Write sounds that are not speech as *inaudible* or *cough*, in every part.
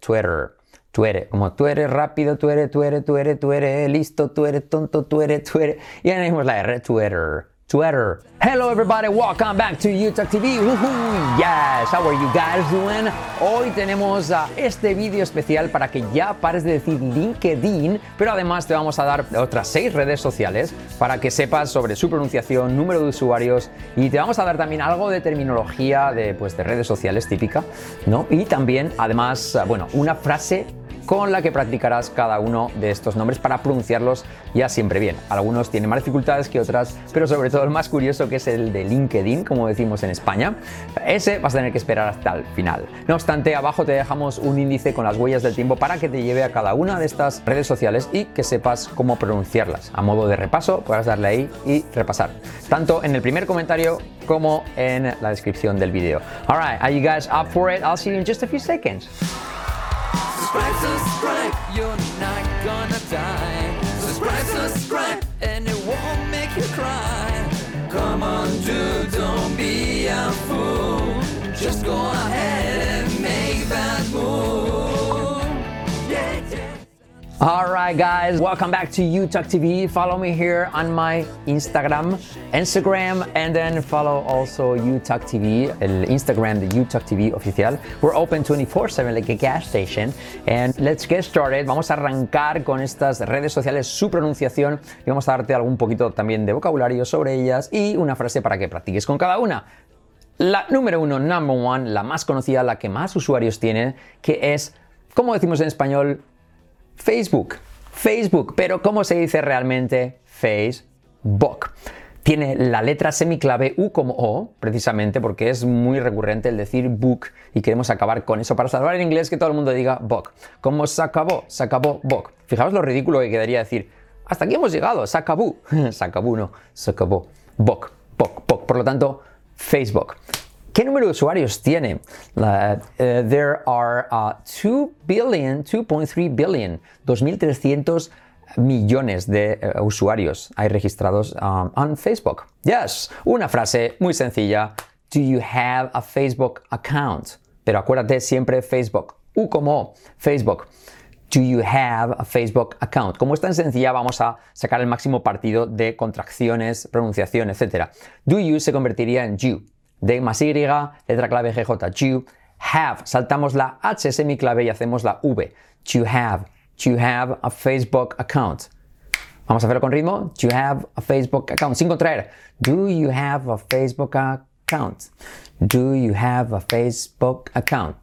Twitter. Tú como tú rápido, tú eres, tú eres, listo, tú tonto, tú eres, tú eres. Y añadimos la R, Twitter. Twitter. Hello everybody, welcome back to YouTube TV. Yes, how are you guys doing? Hoy tenemos uh, este vídeo especial para que ya pares de decir LinkedIn, pero además te vamos a dar otras seis redes sociales para que sepas sobre su pronunciación, número de usuarios y te vamos a dar también algo de terminología de, pues, de redes sociales típica, ¿no? Y también, además, uh, bueno, una frase con la que practicarás cada uno de estos nombres para pronunciarlos ya siempre bien. Algunos tienen más dificultades que otras, pero sobre todo el más curioso que es el de LinkedIn, como decimos en España. Ese vas a tener que esperar hasta el final. No obstante, abajo te dejamos un índice con las huellas del tiempo para que te lleve a cada una de estas redes sociales y que sepas cómo pronunciarlas. A modo de repaso, podrás darle ahí y repasar. Tanto en el primer comentario como en la descripción del vídeo. Alright, are you guys up for it? I'll see you in just a few seconds. Subscribe, subscribe, you're not gonna die. Subscribe, subscribe, and it won't make you cry. Come on, dude, don't be a fool. Just go ahead and make that move. Yeah. Alright guys, welcome back to UTalk TV. Follow me here on my Instagram, Instagram, and then follow also UTalk TV, el Instagram de UTalk TV oficial. We're open 24/7 like a gas station. And let's get started. Vamos a arrancar con estas redes sociales, su pronunciación y vamos a darte algún poquito también de vocabulario sobre ellas y una frase para que practiques con cada una. La número uno, number one, la más conocida, la que más usuarios tienen, que es, como decimos en español, Facebook. Facebook, pero ¿cómo se dice realmente Facebook? Tiene la letra semiclave U como O, precisamente porque es muy recurrente el decir book y queremos acabar con eso para salvar en inglés que todo el mundo diga book. Como se acabó, se acabó book. Fijaos lo ridículo que quedaría decir, hasta aquí hemos llegado, se acabó. *laughs* se acabó, no, se acabó. Book, book, book. Por lo tanto, Facebook. ¿Qué número de usuarios tiene? Uh, there are uh, 2 billion, 2.3 billion, 2.300 millones de uh, usuarios hay registrados um, en Facebook. Yes, una frase muy sencilla. Do you have a Facebook account? Pero acuérdate siempre Facebook. U como Facebook. Do you have a Facebook account? Como es tan sencilla, vamos a sacar el máximo partido de contracciones, pronunciación, etc. Do you se convertiría en you. D más Y, letra clave GJ, you have. Saltamos la H semiclave y hacemos la V. You have. You have a Facebook account. Vamos a hacerlo con ritmo. You have a Facebook account. Sin contraer. Do you have a Facebook account? Do you have a Facebook account?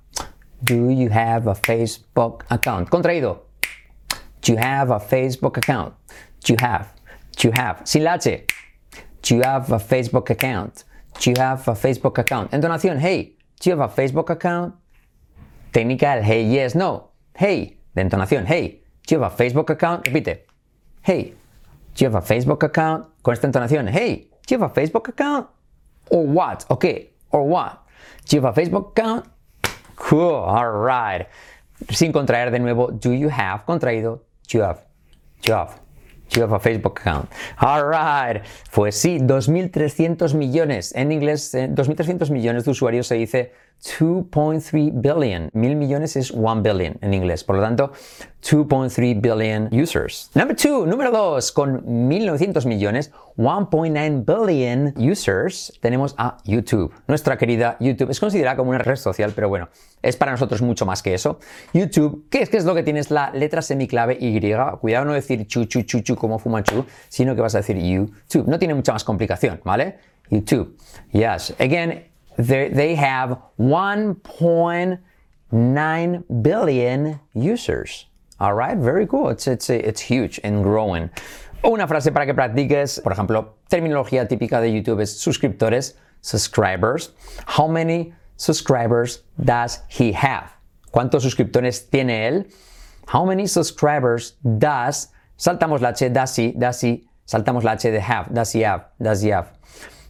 Do you have a Facebook account? Contraído. Do you have a Facebook account? Do you have. Do you have. Sin la H. Do you have a Facebook account? Do you have a Facebook account? Entonación, hey, do you have a Facebook account? Técnica, hey, yes, no. Hey, de entonación, hey, do you have a Facebook account? Repite, hey, do you have a Facebook account? Con esta entonación, hey, do you have a Facebook account? Or what? Ok, or what? Do you have a Facebook account? Cool, alright. Sin contraer de nuevo, do you have contraído? Do you have, do you have. You have a Facebook account? All right. Pues sí, 2.300 millones. En inglés, 2.300 millones de usuarios se dice 2.3 billion. Mil millones es 1 billion en inglés. Por lo tanto, 2.3 billion users. Number two, número dos, con 1.900 millones, 1.9 billion users, tenemos a YouTube. Nuestra querida YouTube es considerada como una red social, pero bueno, es para nosotros mucho más que eso. YouTube, ¿qué es, qué es lo que tienes? La letra semiclave Y. Cuidado no decir chu, chu, chu, chu como fumanchu, sino que vas a decir YouTube. No tiene mucha más complicación, ¿vale? YouTube. Yes. Again, they have 1.9 billion users. All right, very cool. It's, it's, it's huge and growing. Una frase para que practiques, por ejemplo, terminología típica de YouTube es suscriptores, subscribers. How many subscribers does he have? ¿Cuántos suscriptores tiene él? How many subscribers does, saltamos la H, does he, does he, saltamos la H de have, does he have, does he have.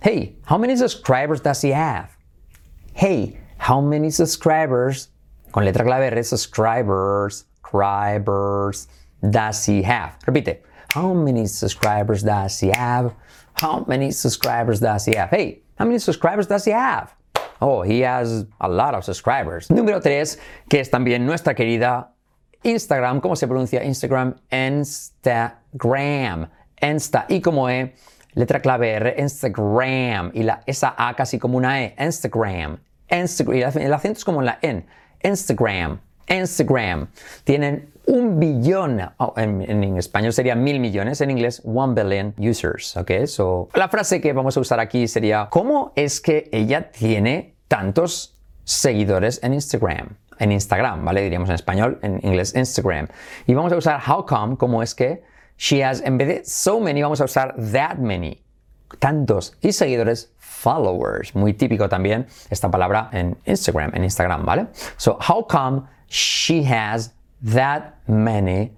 Hey, how many subscribers does he have? Hey, how many subscribers, con letra clave R, subscribers, subscribers does he have? Repite. How many subscribers does he have? How many subscribers does he have? Hey, how many subscribers does he have? Oh, he has a lot of subscribers. Número 3, que es también nuestra querida Instagram. ¿Cómo se pronuncia Instagram? Instagram. Insta. Y como E, letra clave R, Instagram. Y la, esa A casi como una E. Instagram. Instagram. Y el acento es como la N. Instagram. Instagram. Tienen un billón, oh, en, español sería mil millones, en inglés one billion users, ¿ok? So, la frase que vamos a usar aquí sería, ¿cómo es que ella tiene tantos seguidores en Instagram? En Instagram, ¿vale? Diríamos en español, en inglés Instagram. Y vamos a usar how come, ¿cómo es que she has, en vez de so many, vamos a usar that many, tantos. Y seguidores, followers, muy típico también esta palabra en Instagram, en Instagram, ¿vale? So, how come she has that many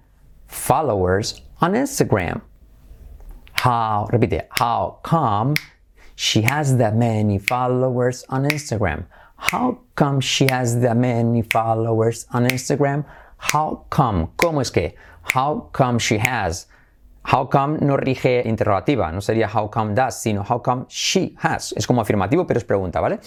followers on Instagram. How, repite, how come she has that many followers on Instagram? How come she has that many followers on Instagram? How come? ¿Cómo es que? How come she has? How come no rige interrogativa, no sería how come does, sino how come she has. Es como afirmativo, pero es pregunta, ¿vale?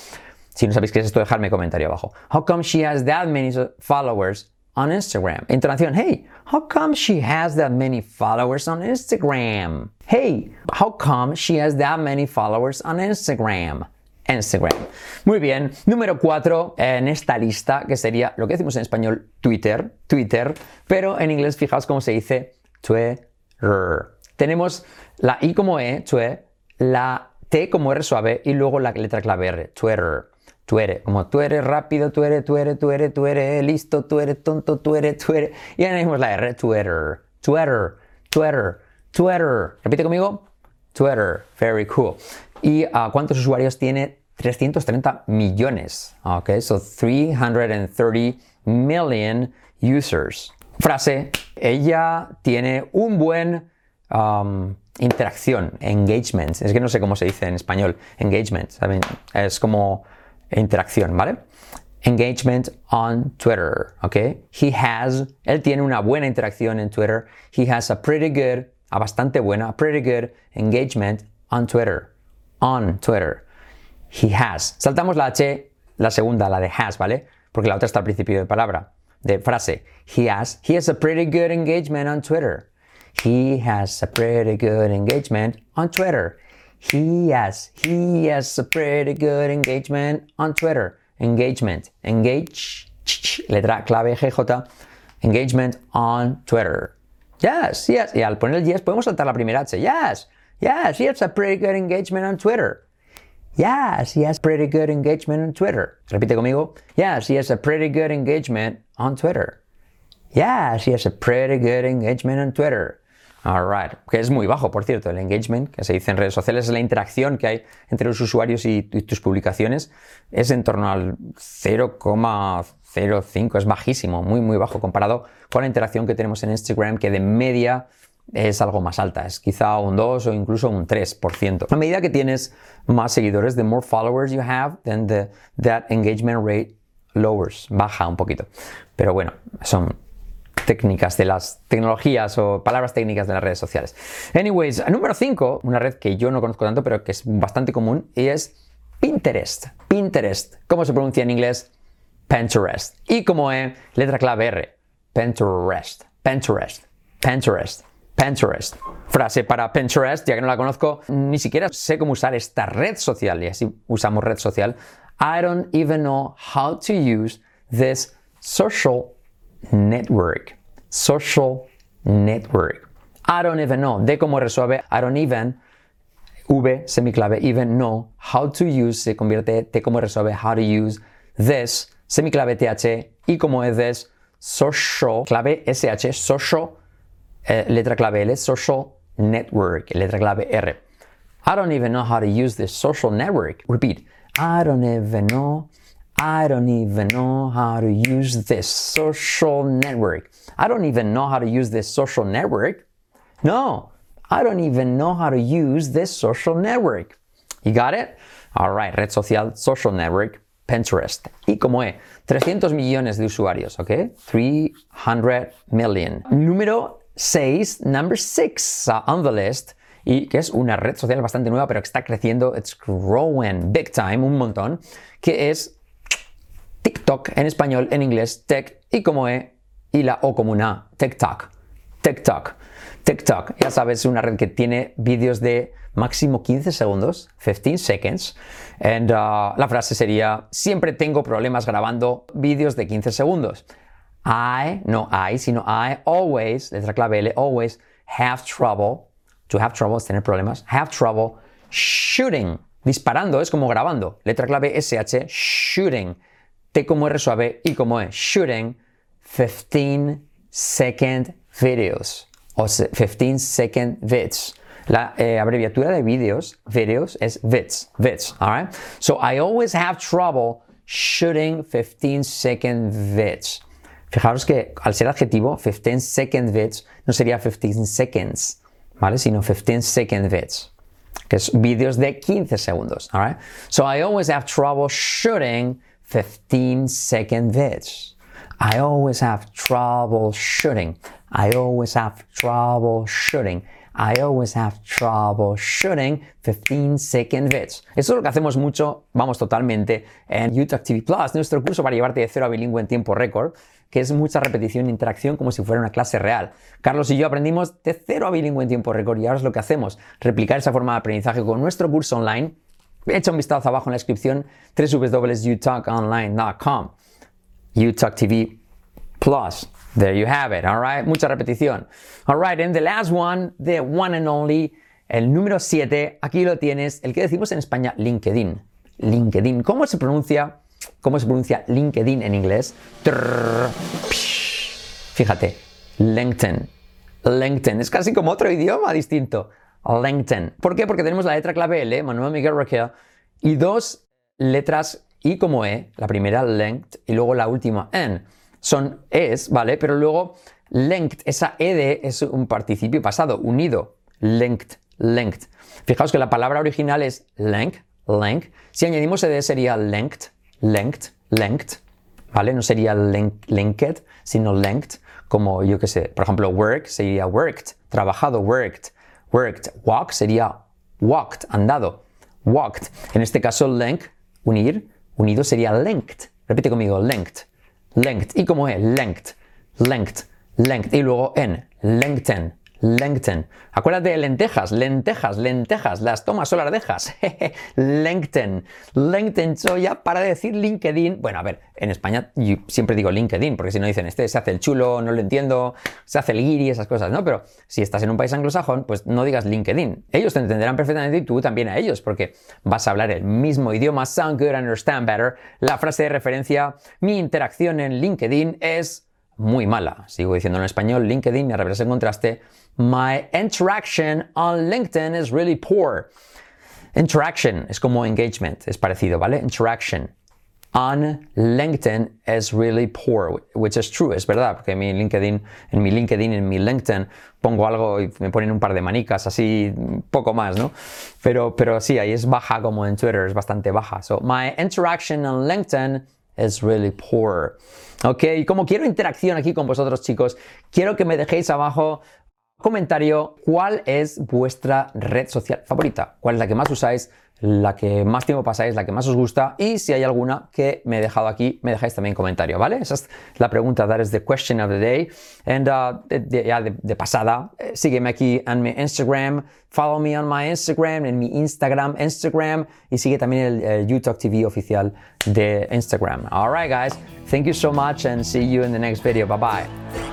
Si no sabéis qué es esto, dejadme comentario abajo. How come she has that many followers on Instagram. Entonación, hey, how come she has that many followers on Instagram? Hey, how come she has that many followers on Instagram? Instagram. Muy bien. Número 4 en esta lista, que sería lo que decimos en español Twitter, Twitter, pero en inglés fijaos cómo se dice Twitter. Tenemos la I como E, Twitter, la T como R suave y luego la letra clave R, Twitter tú como tú rápido, tú eres, tú eres, listo, tú tonto, tú eres. Y añadimos la R, Twitter, Twitter, Twitter, Twitter. Repite conmigo, Twitter, very cool. ¿Y uh, cuántos usuarios tiene? 330 millones. Ok, so 330 million users. Frase, ella tiene un buen um, interacción, engagement. Es que no sé cómo se dice en español, engagement. Es como interacción, ¿vale? Engagement on Twitter, ¿ok? He has, él tiene una buena interacción en Twitter. He has a pretty good, a bastante buena, pretty good engagement on Twitter. On Twitter. He has. Saltamos la H, la segunda, la de has, ¿vale? Porque la otra está al principio de palabra, de frase. He has, he has a pretty good engagement on Twitter. He has a pretty good engagement on Twitter. He has, he has a pretty good engagement on Twitter. Engagement, engage, letra clave GJ, engagement on Twitter. Yes, yes. Y al poner el yes podemos saltar la primera H. Yes, yes, he has a pretty good engagement on Twitter. Yes, he has pretty good engagement on Twitter. Repite conmigo. Yes, he has a pretty good engagement on Twitter. Yes, he has a pretty good engagement on Twitter. Alright, que es muy bajo, por cierto, el engagement, que se dice en redes sociales, es la interacción que hay entre los usuarios y, tus publicaciones, es en torno al 0,05, es bajísimo, muy, muy bajo comparado con la interacción que tenemos en Instagram, que de media es algo más alta, es quizá un 2 o incluso un 3%. A medida que tienes más seguidores, the more followers you have, then the, that engagement rate lowers, baja un poquito. Pero bueno, son técnicas de las tecnologías o palabras técnicas de las redes sociales. Anyways, número 5, una red que yo no conozco tanto, pero que es bastante común, y es Pinterest. Pinterest. ¿Cómo se pronuncia en inglés? Pinterest. Y como es letra clave R. Pinterest. Pinterest. Pinterest. Pinterest. Frase para Pinterest, ya que no la conozco, ni siquiera sé cómo usar esta red social, y así usamos red social. I don't even know how to use this social network. Social network. I don't even know. De como resuelve, I don't even, V, semiclave, even know how to use, se convierte T como resuelve, how to use this, semiclave TH, y como es this, social, clave SH, social, eh, letra clave L, social network, letra clave R. I don't even know how to use this social network. Repeat. I don't even know I don't even know how to use this social network. I don't even know how to use this social network. No, I don't even know how to use this social network. You got it? All right, red social, social network, Pinterest. Y como es, 300 millones de usuarios, ¿ok? 300 million. Número 6, number 6 uh, on the list y que es una red social bastante nueva, pero que está creciendo, it's growing big time, un montón, que es TikTok en español, en inglés, tech y como E y la O como una TikTok. TikTok. TikTok, ya sabes, es una red que tiene vídeos de máximo 15 segundos, 15 seconds. And uh, la frase sería, siempre tengo problemas grabando vídeos de 15 segundos. I, no I, sino I always, letra clave L, always have trouble, to have trouble es tener problemas, have trouble shooting. Disparando es como grabando. Letra clave SH, shooting. T como R suave, y como E, shooting 15 second videos o 15 second vids. La eh, abreviatura de vídeos, videos, es vids, vids, alright? So I always have trouble shooting 15 second vids. Fijaros que al ser adjetivo, 15 second vids no sería 15 seconds, ¿vale? Sino 15 second vids, que es vídeos de 15 segundos, alright? So I always have trouble shooting 15 second vids. I always have trouble shooting. I always have trouble shooting. I always have trouble shooting 15 second vids. Eso es lo que hacemos mucho, vamos totalmente, en YouTube TV Plus, nuestro curso para llevarte de cero a bilingüe en tiempo récord, que es mucha repetición e interacción como si fuera una clase real. Carlos y yo aprendimos de cero a bilingüe en tiempo récord y ahora es lo que hacemos, replicar esa forma de aprendizaje con nuestro curso online. Echa un vistazo abajo en la descripción www.utalkonline.com. UTalk TV Plus. There you have it, all right? Mucha repetición. All right, and the last one, the one and only, el número 7, aquí lo tienes, el que decimos en España LinkedIn. LinkedIn. ¿Cómo se pronuncia? ¿Cómo se pronuncia LinkedIn en inglés? Fíjate, LinkedIn. LinkedIn. Es casi como otro idioma distinto. LinkedIn. ¿Por qué? Porque tenemos la letra clave L, Manuel Miguel Raquel, y dos letras I como E, la primera length y luego la última N son es, ¿vale? Pero luego linked, esa ed es un participio pasado, unido. Linked, linked. Fijaos que la palabra original es length, length. Si añadimos ed sería linked, linked, linked. ¿Vale? No sería linked, sino linked. Como yo que sé, por ejemplo, work sería worked, trabajado, worked. Worked. Walk sería walked, andado. Walked. En este caso, link, unir, unido sería linked. Repite conmigo, linked length. ¿Y cómo es? Length, length, length. Y luego en, lengthen, lengthen. Acuérdate de lentejas, lentejas, lentejas. Las tomas o las dejas. lengthen, lengthen. So ya para decir LinkedIn. Bueno, a ver, en España siempre digo LinkedIn, porque si no dicen, este se hace el chulo, no lo entiendo, se hace el guiri, esas cosas, ¿no? Pero si estás en un país anglosajón, pues no digas LinkedIn. Ellos te entenderán perfectamente y tú también a ellos, porque vas a hablar el mismo idioma. Sound good, understand better. La frase de referencia, mi interacción en LinkedIn es muy mala. Sigo diciendo en español, LinkedIn, me regresa el contraste. My interaction on LinkedIn is really poor. Interaction es como engagement, es parecido, ¿vale? Interaction on LinkedIn is really poor, which is true, es verdad, porque en mi LinkedIn, en mi LinkedIn, en mi LinkedIn pongo algo y me ponen un par de manicas, así poco más, ¿no? Pero, pero sí, ahí es baja como en Twitter, es bastante baja. So, my interaction on LinkedIn is really poor. Ok, como quiero interacción aquí con vosotros chicos, quiero que me dejéis abajo comentario cuál es vuestra red social favorita, cuál es la que más usáis, la que más tiempo pasáis, la que más os gusta y si hay alguna que me he dejado aquí, me dejáis también comentario, ¿vale? Esa es la pregunta, that is the question of the day. And uh, ya de, pasada, eh, sígueme aquí en mi Instagram, follow me on my Instagram, en mi Instagram, Instagram y sigue también el, YouTube TV oficial de Instagram. Alright guys, thank you so much and see you in the next video. Bye bye.